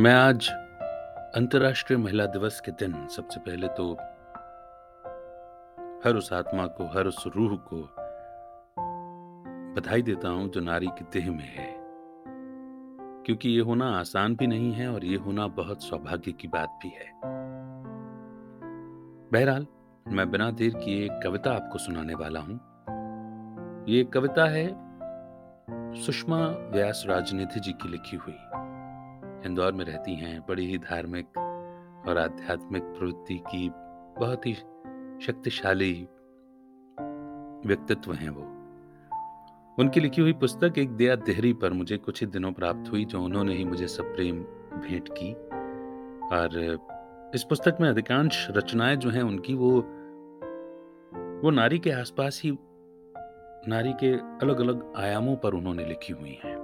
मैं आज अंतर्राष्ट्रीय महिला दिवस के दिन सबसे पहले तो हर उस आत्मा को, हर उस रूह को बधाई देता हूँ जो नारी की देह में है। क्योंकि ये होना आसान भी नहीं है और ये होना बहुत सौभाग्य की बात भी है। बहरहाल, मैं बिना देर किए एक कविता आपको सुनाने वाला हूँ। ये कविता है सुषमा व्यास राजनिधि जी की लिखी हुई। इंदौर में रहती हैं, बड़ी ही धार्मिक और आध्यात्मिक प्रवृत्ति की बहुत ही शक्तिशाली व्यक्तित्व हैं वो। उनकी लिखी हुई पुस्तक एक दया देहरी पर मुझे कुछ ही दिनों प्राप्त हुई, जो उन्होंने ही मुझे सप्रेम भेंट की। और इस पुस्तक में अधिकांश रचनाएँ जो हैं उनकी, वो वो नारी के आसपास ही, नारी के अलग अलग आयामों पर उन्होंने लिखी हुई हैं।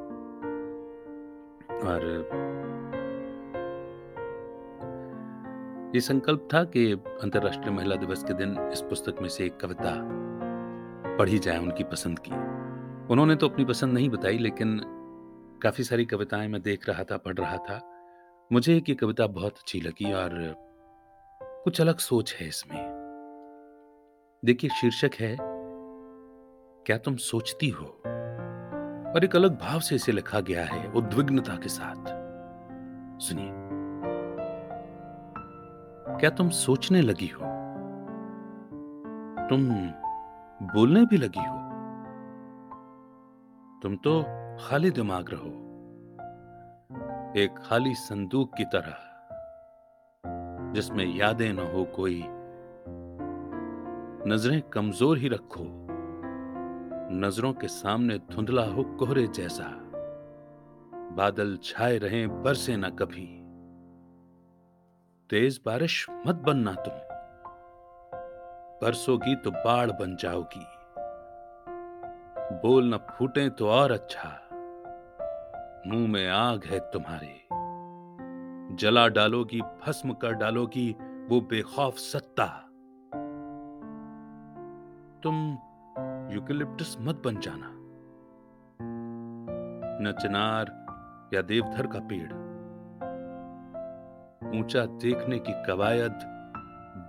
और ये संकल्प था कि अंतर्राष्ट्रीय महिला दिवस के दिन इस पुस्तक में से एक कविता पढ़ी जाए उनकी पसंद की। उन्होंने तो अपनी पसंद नहीं बताई, लेकिन काफ़ी सारी कविताएँ मैं देख रहा था, पढ़ रहा था। मुझे एक ये कविता बहुत अच्छी लगी और कुछ अलग सोच है इसमें। देखिए, शीर्षक है, क्या तुम सोचती हो? और एक अलग भाव से इसे लिखा गया है, उद्विग्नता के साथ। सुनिए। क्या तुम सोचने लगी हो? तुम बोलने भी लगी हो? तुम तो खाली दिमाग रहो। एक खाली संदूक की तरह, जिसमें यादें न हो कोई, नज़रें कमज़ोर ही रखो। नज़रों के सामने धुंधला हो कोहरे जैसा। बादल छाए रहे बरसे न कभी। तेज बारिश मत बनना तुम। बरसोगी तो बाढ़ बन जाओगी। बोल न फूटे तो और अच्छा। मुँह में आग है तुम्हारे। जला डालोगी, भस्म कर डालोगी, वो बेखौफ सत्ता। तुम यूकेलिप्टस मत बन जाना। न चिनार या देवधर का पेड़। ऊँचा देखने की कवायद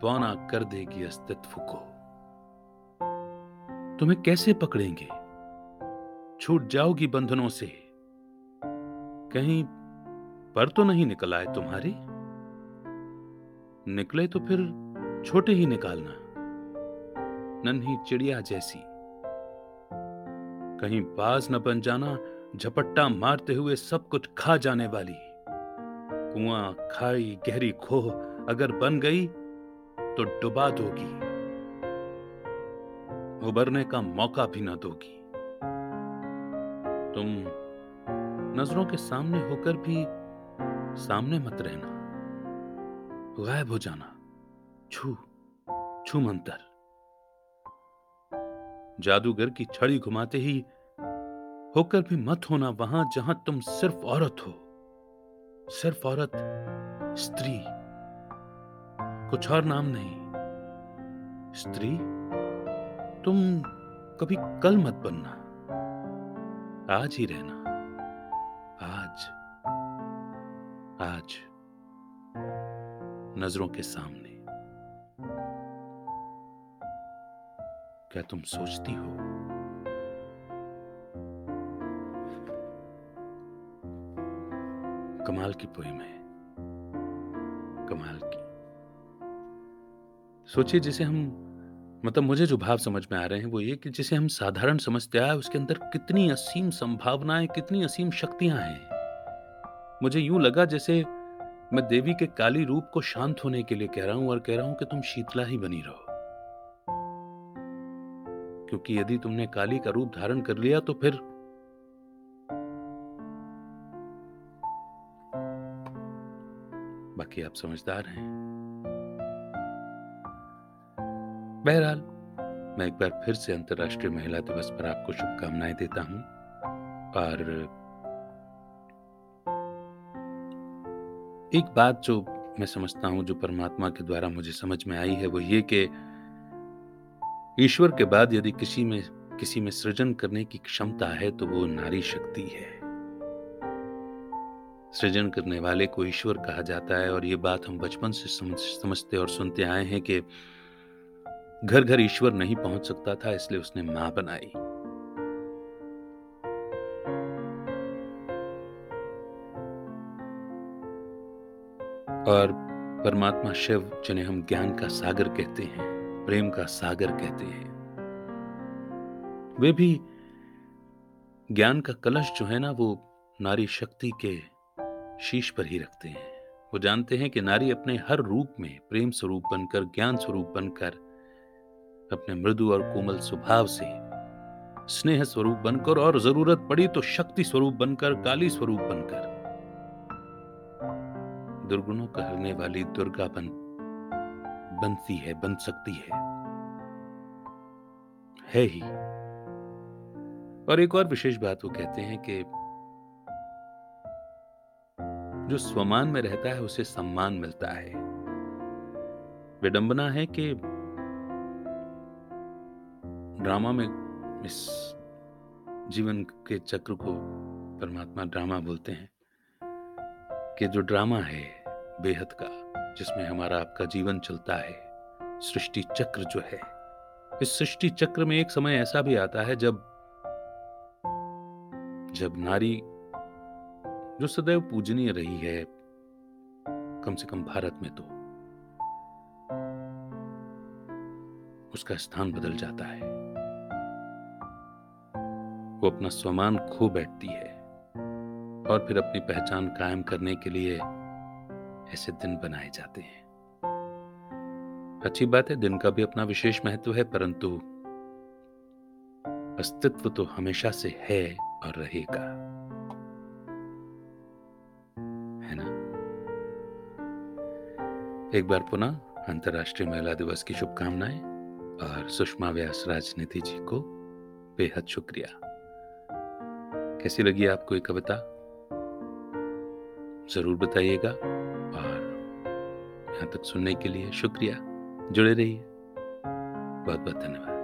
बौना कर देगी अस्तित्व को। तुम्हें कैसे पकड़ेंगे? छूट जाओगी बंधनों से। कहीं पर तो नहीं निकल आए तुम्हारे? निकले तो फिर छोटे ही निकालना। नन्ही चिड़िया जैसी। कहीं बाज न बन जाना, झपट्टा मारते हुए सब कुछ खा जाने वाली। कुआँ, खाई, गहरी खोह अगर बन गई तो डुबा दोगी। उबरने का मौका भी ना दोगी। तुम नज़रों के सामने होकर भी सामने मत रहना। गायब हो जाना। छू छू मंतर। जादूगर की छड़ी घुमाते ही होकर भी मत होना वहाँ जहाँ तुम सिर्फ़ औरत हो। सिर्फ़ औरत, स्त्री, कुछ और नाम नहीं। स्त्री, तुम कभी कल मत बनना। आज ही रहना। आज आज, नज़रों के सामने। क्या तुम सोचती हो कमाल की पोइम है। कमाल की। सोचिए, जिसे हम मतलब मुझे जो भाव समझ में आ रहे हैं वो ये कि जिसे हम साधारण समझते आए उसके अंदर कितनी असीम संभावनाएँ, कितनी असीम शक्तियाँ हैं। मुझे यूँ लगा जैसे मैं देवी के काली रूप को शांत होने के लिए कह रहा हूँ और कह रहा हूँ कि तुम शीतला ही बनी रहो। क्योंकि यदि तुमने काली का रूप धारण कर लिया तो फिर बाकी आप समझदार हैं। बहरहाल, मैं एक बार फिर से अंतर्राष्ट्रीय महिला दिवस पर आपको शुभकामनाएँ देता हूँ और एक बात जो मैं समझता हूँ, जो परमात्मा के द्वारा मुझे समझ में आई है, वो ये कि ईश्वर के बाद यदि किसी में किसी में सृजन करने की क्षमता है तो वो नारी शक्ति है। सृजन करने वाले को ईश्वर कहा जाता है। और ये बात हम बचपन से समझ, समझते और सुनते आए हैं कि घर घर ईश्वर नहीं पहुँच सकता था, इसलिए उसने माँ बनाई। और परमात्मा शिव, जिन्हें हम ज्ञान का सागर कहते हैं, प्रेम का सागर कहते हैं, वे भी ज्ञान का कलश जो है ना, वो नारी शक्ति के शीश पर ही रखते हैं। वो जानते हैं कि नारी अपने हर रूप में प्रेम स्वरूप बनकर, ज्ञान स्वरूप बनकर, अपने मृदु और कोमल स्वभाव से स्नेह स्वरूप बनकर और ज़रूरत पड़ी तो शक्ति स्वरूप बनकर, काली स्वरूप बनकर। दुर्गुणों का हरने वाली दुर्गा बन, बनती है, बन सकती है। है ही। और एक और विशेष बात वो कहते हैं कि जो स्वमान में रहता है, उसे सम्मान मिलता है। विडंबना है कि ड्रामा में इस जीवन के चक्र को परमात्मा ड्रामा बोलते हैं कि जो ड्रामा है, बेहद का, जिसमें हमारा आपका जीवन चलता है, सृष्टि चक्र जो है, इस सृष्टि चक्र में एक समय ऐसा भी आता है जब जब नारी जो सदैव पूजनीय रही है, कम से कम भारत में तो। उसका स्थान बदल जाता है। वो अपना स्वमान खो बैठती है और फिर अपनी पहचान कायम करने के लिए ऐसे दिन बनाए जाते हैं। अच्छी बात है, दिन का भी अपना विशेष महत्व है, परंतु अस्तित्व तो हमेशा से है और रहेगा। एक बार पुनः अंतर्राष्ट्रीय महिला दिवस की शुभकामनाएँ और सुषमा व्यास राजनीति जी को बेहद शुक्रिया। कैसी लगी आपको ये कविता? ज़रूर बताइएगा और यहाँ तक सुनने के लिए शुक्रिया। जुड़े रहिए। बहुत बहुत धन्यवाद।